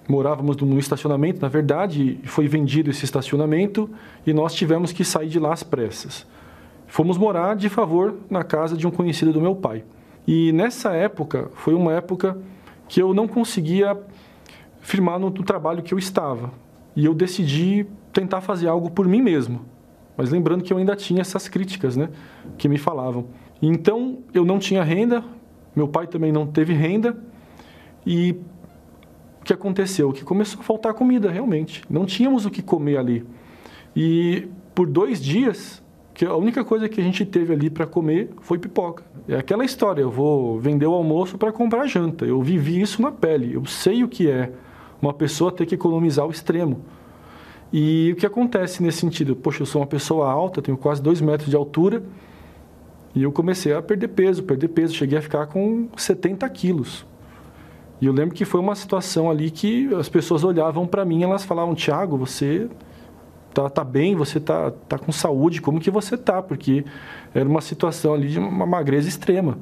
morávamos no estacionamento, na verdade, foi vendido esse estacionamento e nós tivemos que sair de lá às pressas. Fomos morar de favor na casa de um conhecido do meu pai. E nessa época, foi uma época que eu não conseguia firmar no, no trabalho que eu estava. E eu decidi tentar fazer algo por mim mesmo. Mas lembrando que eu ainda tinha essas críticas, né, que me falavam. Então, eu não tinha renda, meu pai também não teve renda e que aconteceu? Que começou a faltar comida, realmente. Não tínhamos o que comer ali. E por dois dias, que a única coisa que a gente teve ali para comer foi pipoca. É aquela história, eu vou vender o almoço para comprar janta. Eu vivi isso na pele. Eu sei o que é uma pessoa ter que economizar ao extremo. E o que acontece nesse sentido? Poxa, eu sou uma pessoa alta, tenho quase dois metros de altura, e eu comecei a perder peso, perder peso. Cheguei a ficar com 70 quilos. E eu lembro que foi uma situação ali que as pessoas olhavam para mim elas falavam: Tiago, você tá, tá bem, você tá, tá com saúde, como que você tá? Porque era uma situação ali de uma magreza extrema.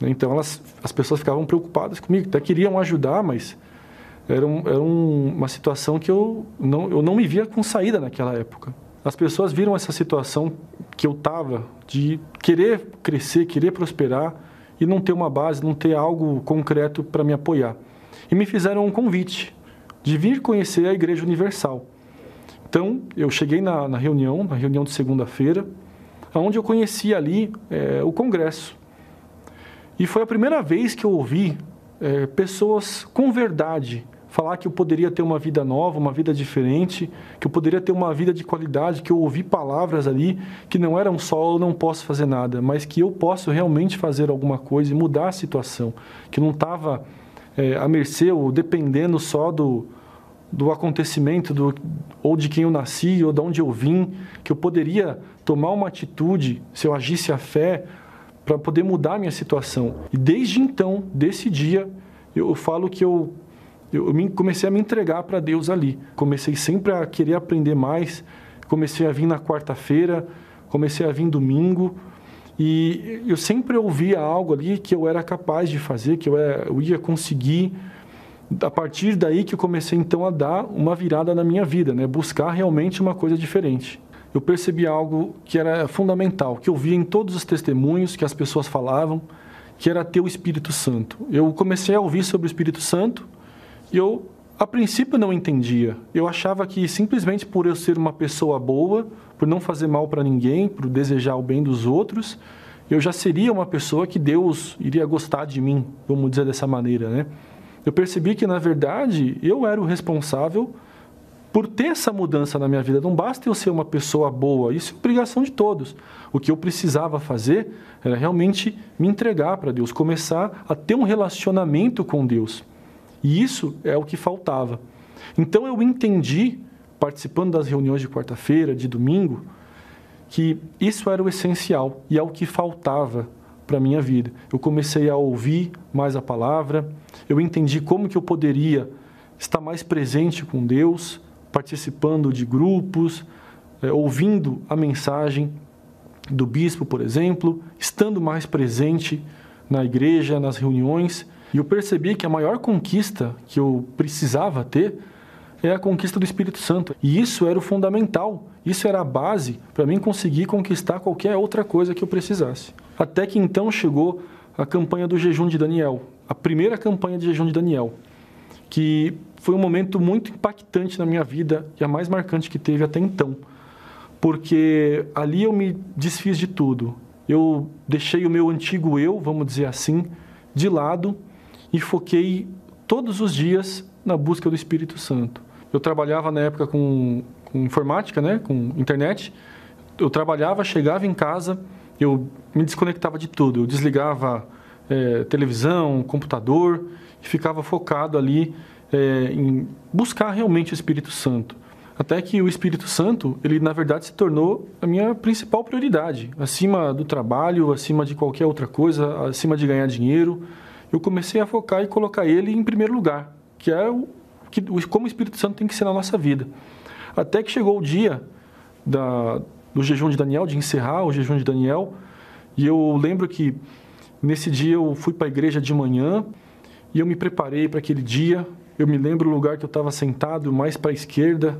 Então elas, as pessoas ficavam preocupadas comigo, até queriam ajudar, mas era, um, era um, uma situação que eu não, eu não me via com saída naquela época. As pessoas viram essa situação que eu estava de querer crescer, querer prosperar e não ter uma base, não ter algo concreto para me apoiar. E me fizeram um convite de vir conhecer a Igreja Universal. Então, eu cheguei na, na reunião, na reunião de segunda-feira, onde eu conheci ali é, o Congresso. E foi a primeira vez que eu ouvi é, pessoas com verdade falar que eu poderia ter uma vida nova, uma vida diferente, que eu poderia ter uma vida de qualidade, que eu ouvi palavras ali que não eram só eu não posso fazer nada, mas que eu posso realmente fazer alguma coisa e mudar a situação, que não estava é, à mercê ou dependendo só do, do acontecimento, do, ou de quem eu nasci, ou de onde eu vim, que eu poderia tomar uma atitude, se eu agisse a fé, para poder mudar a minha situação. E desde então, desse dia, eu falo que eu eu comecei a me entregar para Deus ali. Comecei sempre a querer aprender mais. Comecei a vir na quarta-feira, comecei a vir domingo. E eu sempre ouvia algo ali que eu era capaz de fazer, que eu, era, eu ia conseguir. A partir daí que eu comecei então a dar uma virada na minha vida, né? buscar realmente uma coisa diferente. Eu percebi algo que era fundamental, que eu via em todos os testemunhos que as pessoas falavam, que era ter o Espírito Santo. Eu comecei a ouvir sobre o Espírito Santo e eu, a princípio, não entendia. Eu achava que simplesmente por eu ser uma pessoa boa, por não fazer mal para ninguém, por desejar o bem dos outros, eu já seria uma pessoa que Deus iria gostar de mim, vamos dizer dessa maneira, né? Eu percebi que, na verdade, eu era o responsável por ter essa mudança na minha vida. Não basta eu ser uma pessoa boa, isso é obrigação de todos. O que eu precisava fazer era realmente me entregar para Deus, começar a ter um relacionamento com Deus. E isso é o que faltava. Então eu entendi, participando das reuniões de quarta-feira, de domingo, que isso era o essencial e é o que faltava para a minha vida. Eu comecei a ouvir mais a palavra, eu entendi como que eu poderia estar mais presente com Deus, participando de grupos, é, ouvindo a mensagem do bispo, por exemplo, estando mais presente na igreja, nas reuniões e eu percebi que a maior conquista que eu precisava ter é a conquista do Espírito Santo. E isso era o fundamental, isso era a base para mim conseguir conquistar qualquer outra coisa que eu precisasse. Até que então chegou a campanha do jejum de Daniel, a primeira campanha de jejum de Daniel, que foi um momento muito impactante na minha vida e a mais marcante que teve até então. Porque ali eu me desfiz de tudo. Eu deixei o meu antigo eu, vamos dizer assim, de lado e foquei todos os dias na busca do Espírito Santo. Eu trabalhava na época com, com informática, né, com internet. Eu trabalhava, chegava em casa, eu me desconectava de tudo. Eu desligava é, televisão, computador e ficava focado ali é, em buscar realmente o Espírito Santo. Até que o Espírito Santo, ele na verdade se tornou a minha principal prioridade, acima do trabalho, acima de qualquer outra coisa, acima de ganhar dinheiro, eu comecei a focar e colocar ele em primeiro lugar, que é o, que, como o Espírito Santo tem que ser na nossa vida. Até que chegou o dia da, do jejum de Daniel, de encerrar o jejum de Daniel, e eu lembro que nesse dia eu fui para a igreja de manhã e eu me preparei para aquele dia. Eu me lembro o lugar que eu estava sentado, mais para a esquerda,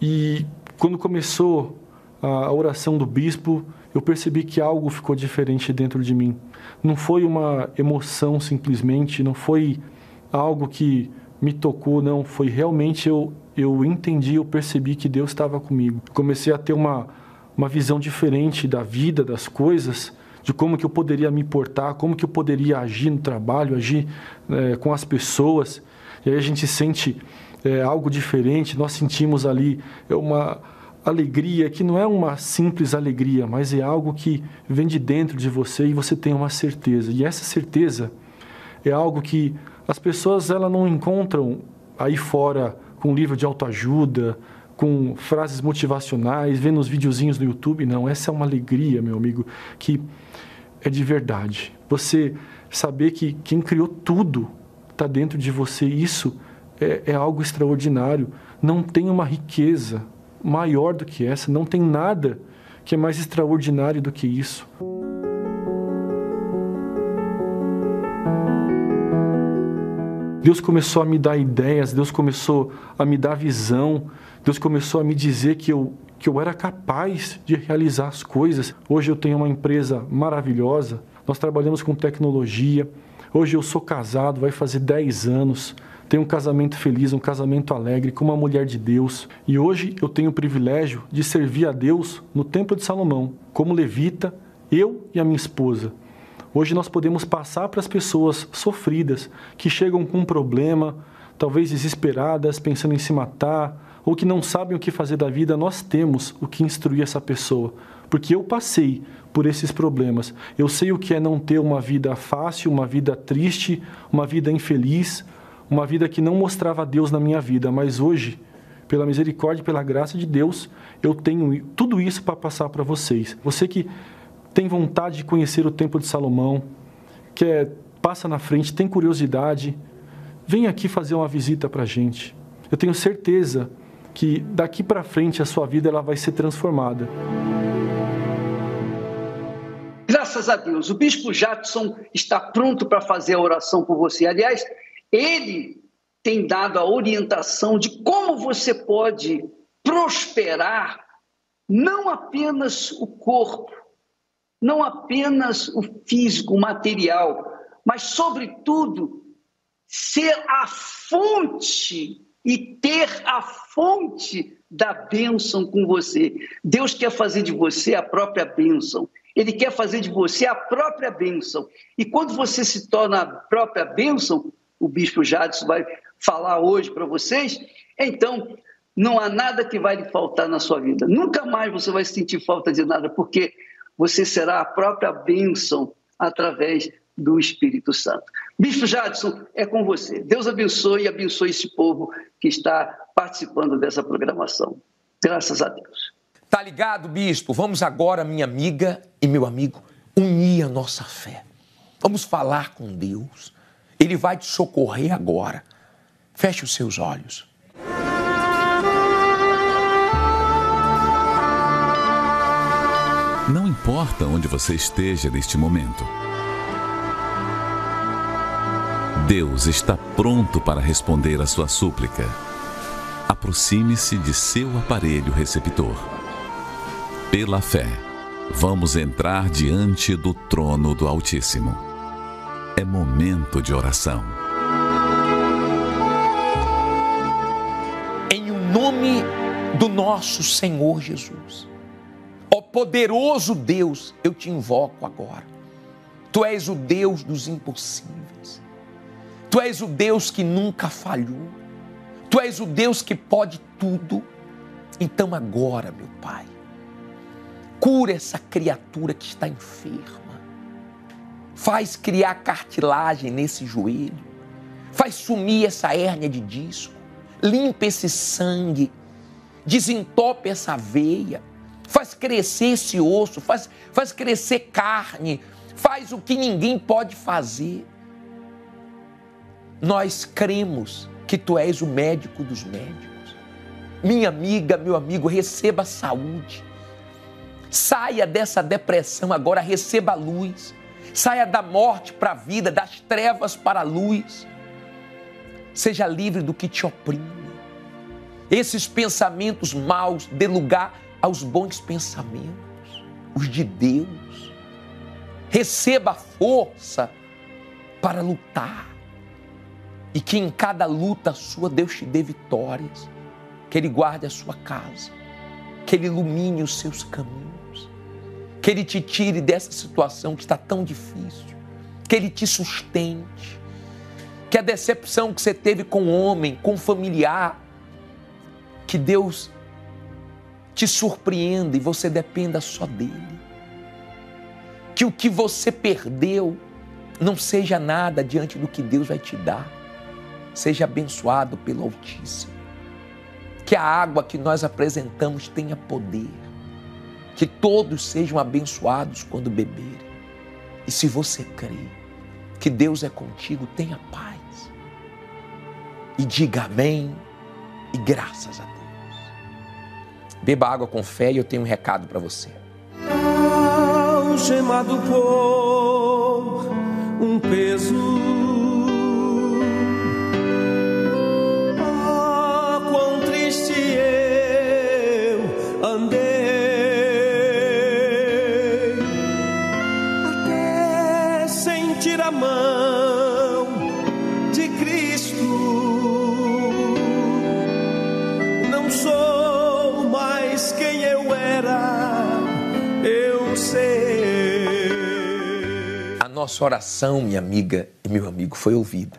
e quando começou a oração do bispo, eu percebi que algo ficou diferente dentro de mim não foi uma emoção simplesmente, não foi algo que me tocou, não, foi realmente eu eu entendi, eu percebi que Deus estava comigo. Comecei a ter uma uma visão diferente da vida, das coisas, de como que eu poderia me portar, como que eu poderia agir no trabalho, agir é, com as pessoas. E aí a gente sente é, algo diferente. Nós sentimos ali uma alegria que não é uma simples alegria, mas é algo que vem de dentro de você e você tem uma certeza. E essa certeza é algo que as pessoas ela não encontram aí fora com livro de autoajuda, com frases motivacionais, vendo os videozinhos do YouTube, não. Essa é uma alegria, meu amigo, que é de verdade. Você saber que quem criou tudo está dentro de você, isso é, é algo extraordinário. Não tem uma riqueza, maior do que essa, não tem nada que é mais extraordinário do que isso. Deus começou a me dar ideias, Deus começou a me dar visão, Deus começou a me dizer que eu, que eu era capaz de realizar as coisas. Hoje eu tenho uma empresa maravilhosa, nós trabalhamos com tecnologia. Hoje eu sou casado, vai fazer 10 anos tenho um casamento feliz, um casamento alegre com uma mulher de Deus. E hoje eu tenho o privilégio de servir a Deus no Templo de Salomão, como levita, eu e a minha esposa. Hoje nós podemos passar para as pessoas sofridas que chegam com um problema, talvez desesperadas, pensando em se matar, ou que não sabem o que fazer da vida, nós temos o que instruir essa pessoa. Porque eu passei por esses problemas. Eu sei o que é não ter uma vida fácil, uma vida triste, uma vida infeliz, uma vida que não mostrava Deus na minha vida, mas hoje, pela misericórdia e pela graça de Deus, eu tenho tudo isso para passar para vocês. Você que tem vontade de conhecer o Templo de Salomão, quer passa na frente, tem curiosidade, vem aqui fazer uma visita para a gente. Eu tenho certeza que daqui para frente a sua vida ela vai ser transformada. Graças a Deus, o Bispo Jadson está pronto para fazer a oração por você. Aliás, ele tem dado a orientação de como você pode prosperar não apenas o corpo, não apenas o físico, o material, mas, sobretudo, ser a fonte e ter a fonte da bênção com você. Deus quer fazer de você a própria bênção. Ele quer fazer de você a própria bênção. E quando você se torna a própria bênção, o bispo Jadson vai falar hoje para vocês, então não há nada que vai lhe faltar na sua vida. Nunca mais você vai sentir falta de nada, porque você será a própria bênção através do Espírito Santo. Bispo Jadson, é com você. Deus abençoe e abençoe esse povo que está participando dessa programação. Graças a Deus. Tá ligado, bispo? Vamos agora, minha amiga e meu amigo, unir a nossa fé. Vamos falar com Deus. Ele vai te socorrer agora. Feche os seus olhos. Não importa onde você esteja neste momento. Deus está pronto para responder a sua súplica. Aproxime-se de seu aparelho receptor. Pela fé, vamos entrar diante do trono do Altíssimo. É momento de oração. Em nome do nosso Senhor Jesus, ó poderoso Deus, eu te invoco agora. Tu és o Deus dos impossíveis. Tu és o Deus que nunca falhou. Tu és o Deus que pode tudo. Então agora, meu Pai, cura essa criatura que está enferma. Faz criar cartilagem nesse joelho. Faz sumir essa hérnia de disco. Limpa esse sangue. Desentope essa veia. Faz crescer esse osso. Faz, faz crescer carne. Faz o que ninguém pode fazer nós cremos que tu és o médico dos médicos. Minha amiga, meu amigo, receba saúde. Saia dessa depressão agora, receba a luz. Saia da morte para a vida, das trevas para a luz. Seja livre do que te oprime. Esses pensamentos maus dê lugar aos bons pensamentos, os de Deus. Receba a força para lutar e que em cada luta sua Deus te dê vitórias, que Ele guarde a sua casa, que Ele ilumine os seus caminhos, que Ele te tire dessa situação que está tão difícil, que Ele te sustente, que a decepção que você teve com o homem, com o familiar, que Deus te surpreenda e você dependa só dele. Que o que você perdeu não seja nada diante do que Deus vai te dar seja abençoado pelo Altíssimo. Que a água que nós apresentamos tenha poder. Que todos sejam abençoados quando beberem. E se você crê que Deus é contigo, tenha paz. E diga amém e graças a Deus. Beba água com fé e eu tenho um recado para você. Algemado por um peso nossa oração, minha amiga e meu amigo, foi ouvida.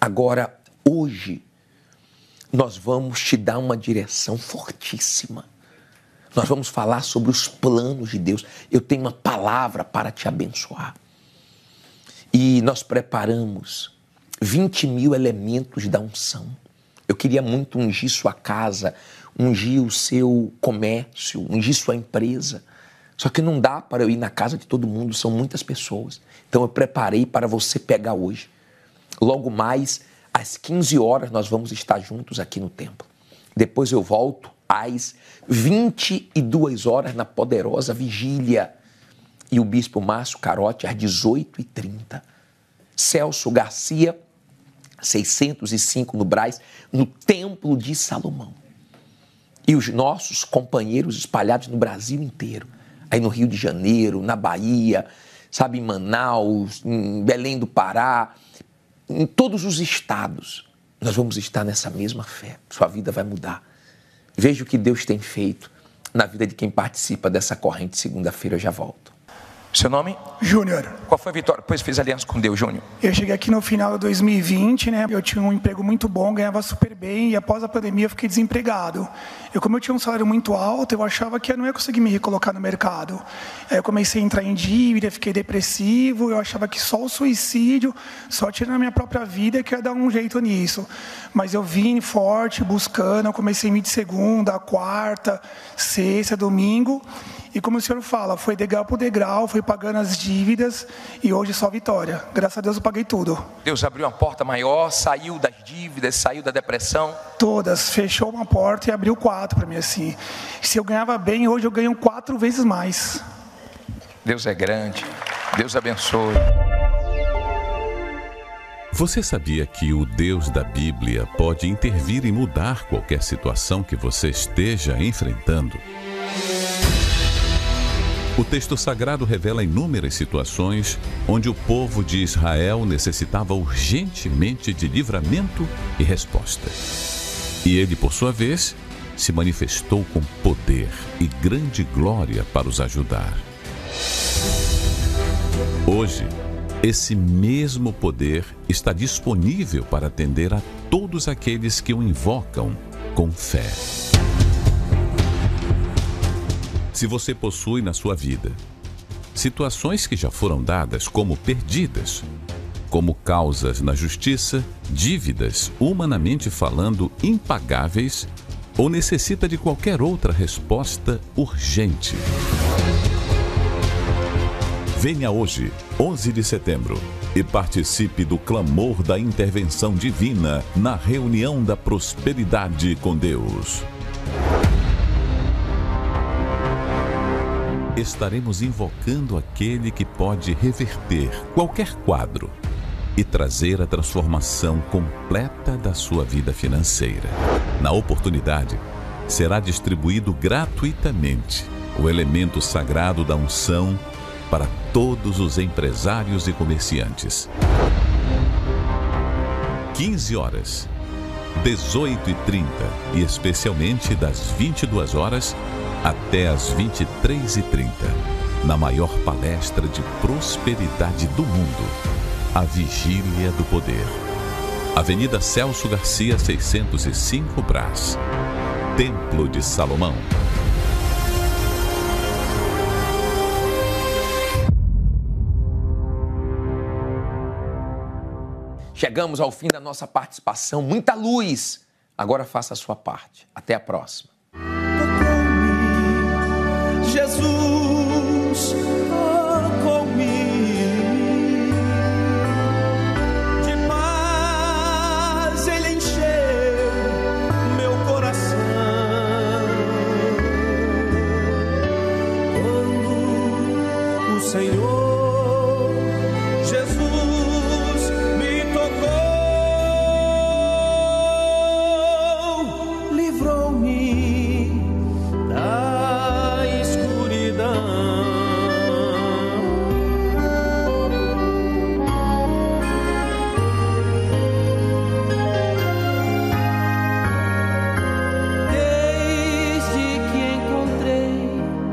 Agora, hoje nós vamos te dar uma direção fortíssima. Nós vamos falar sobre os planos de Deus. Eu tenho uma palavra para te abençoar. E nós preparamos 20 mil elementos da unção. Eu queria muito ungir sua casa, ungir o seu comércio, ungir sua empresa. Só que não dá para eu ir na casa de todo mundo, são muitas pessoas. Então eu preparei para você pegar hoje. Logo mais, às 15 horas, nós vamos estar juntos aqui no templo. Depois eu volto às 22 horas na poderosa vigília. E o bispo Márcio Carote às 18h30. Celso Garcia, 605 no Braz, no Templo de Salomão. E os nossos companheiros espalhados no Brasil inteiro. Aí no Rio de Janeiro, na Bahia, sabe, em Manaus, em Belém do Pará, em todos os estados. Nós vamos estar nessa mesma fé. Sua vida vai mudar. Veja o que Deus tem feito na vida de quem participa dessa corrente. Segunda-feira eu já volto. Seu nome? Júnior. Qual foi a vitória? Depois fez aliança com Deus, Júnior. Eu cheguei aqui no final de 2020, né? Eu tinha um emprego muito bom, ganhava super bem e após a pandemia eu fiquei desempregado. Eu, como eu tinha um salário muito alto, eu achava que eu não ia conseguir me recolocar no mercado. Aí eu comecei a entrar em dívida, fiquei depressivo, eu achava que só o suicídio, só tirando a minha própria vida que ia dar um jeito nisso. Mas eu vim forte, buscando, eu comecei a ir de segunda, quarta, sexta, domingo. E como o senhor fala, foi degrau por degrau, foi pagando as dívidas e hoje só vitória. Graças a Deus eu paguei tudo. Deus abriu uma porta maior, saiu das dívidas, saiu da depressão. Todas, fechou uma porta e abriu quatro para mim assim. Se eu ganhava bem, hoje eu ganho quatro vezes mais. Deus é grande. Deus abençoe. Você sabia que o Deus da Bíblia pode intervir e mudar qualquer situação que você esteja enfrentando? O texto sagrado revela inúmeras situações onde o povo de Israel necessitava urgentemente de livramento e resposta. E ele, por sua vez, se manifestou com poder e grande glória para os ajudar. Hoje, esse mesmo poder está disponível para atender a todos aqueles que o invocam com fé. Se você possui na sua vida situações que já foram dadas como perdidas, como causas na justiça, dívidas, humanamente falando, impagáveis, ou necessita de qualquer outra resposta urgente. Venha hoje, 11 de setembro, e participe do clamor da intervenção divina na reunião da prosperidade com Deus. Estaremos invocando aquele que pode reverter qualquer quadro e trazer a transformação completa da sua vida financeira. Na oportunidade, será distribuído gratuitamente o elemento sagrado da unção para todos os empresários e comerciantes. 15 horas, 18 e 30 e especialmente das 22 horas até às 23h30, na maior palestra de prosperidade do mundo, a Vigília do Poder. Avenida Celso Garcia, 605 Brás. Templo de Salomão. Chegamos ao fim da nossa participação. Muita luz! Agora faça a sua parte. Até a próxima. Jesus.